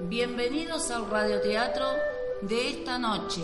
Bienvenidos al radioteatro de esta noche.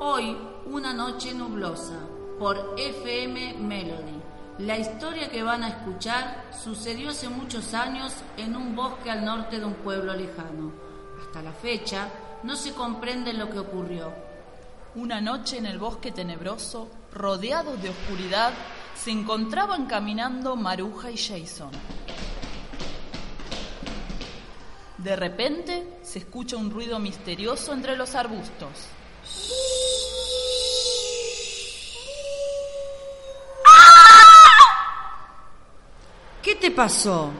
Hoy, una noche nublosa, por FM Melody. La historia que van a escuchar sucedió hace muchos años en un bosque al norte de un pueblo lejano. Hasta la fecha, no se comprende lo que ocurrió. Una noche en el bosque tenebroso, rodeados de oscuridad, se encontraban caminando Maruja y Jason. De repente se escucha un ruido misterioso entre los arbustos. ¿Qué te pasó?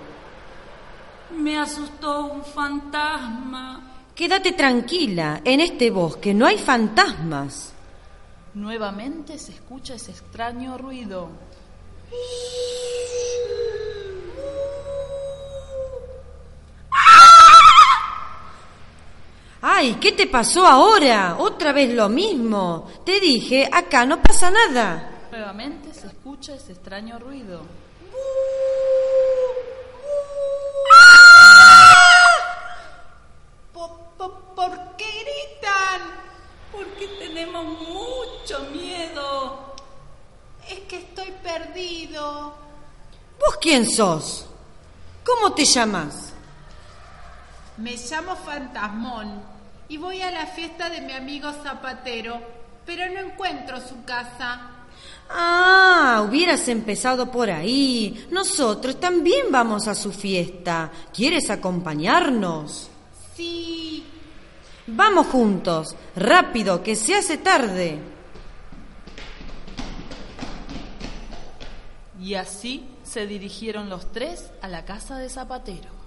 Me asustó un fantasma. Quédate tranquila, en este bosque no hay fantasmas. Nuevamente se escucha ese extraño ruido. ¡Ay! ¿Qué te pasó ahora? Otra vez lo mismo. Te dije, acá no pasa nada. Nuevamente se escucha ese extraño ruido. ¿Por qué gritan? Porque tenemos mucho miedo. Es que estoy perdido. ¿Vos quién sos? ¿Cómo te llamas? Me llamo Fantasmón y voy a la fiesta de mi amigo Zapatero, pero no encuentro su casa. Ah, hubieras empezado por ahí. Nosotros también vamos a su fiesta. ¿Quieres acompañarnos? Sí. Vamos juntos. Rápido, que se hace tarde. Y así se dirigieron los tres a la casa de Zapatero.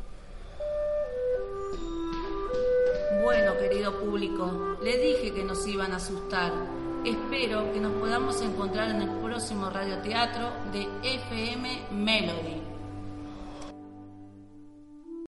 Querido público, le dije que nos iban a asustar. Espero que nos podamos encontrar en el próximo radioteatro de FM Melody.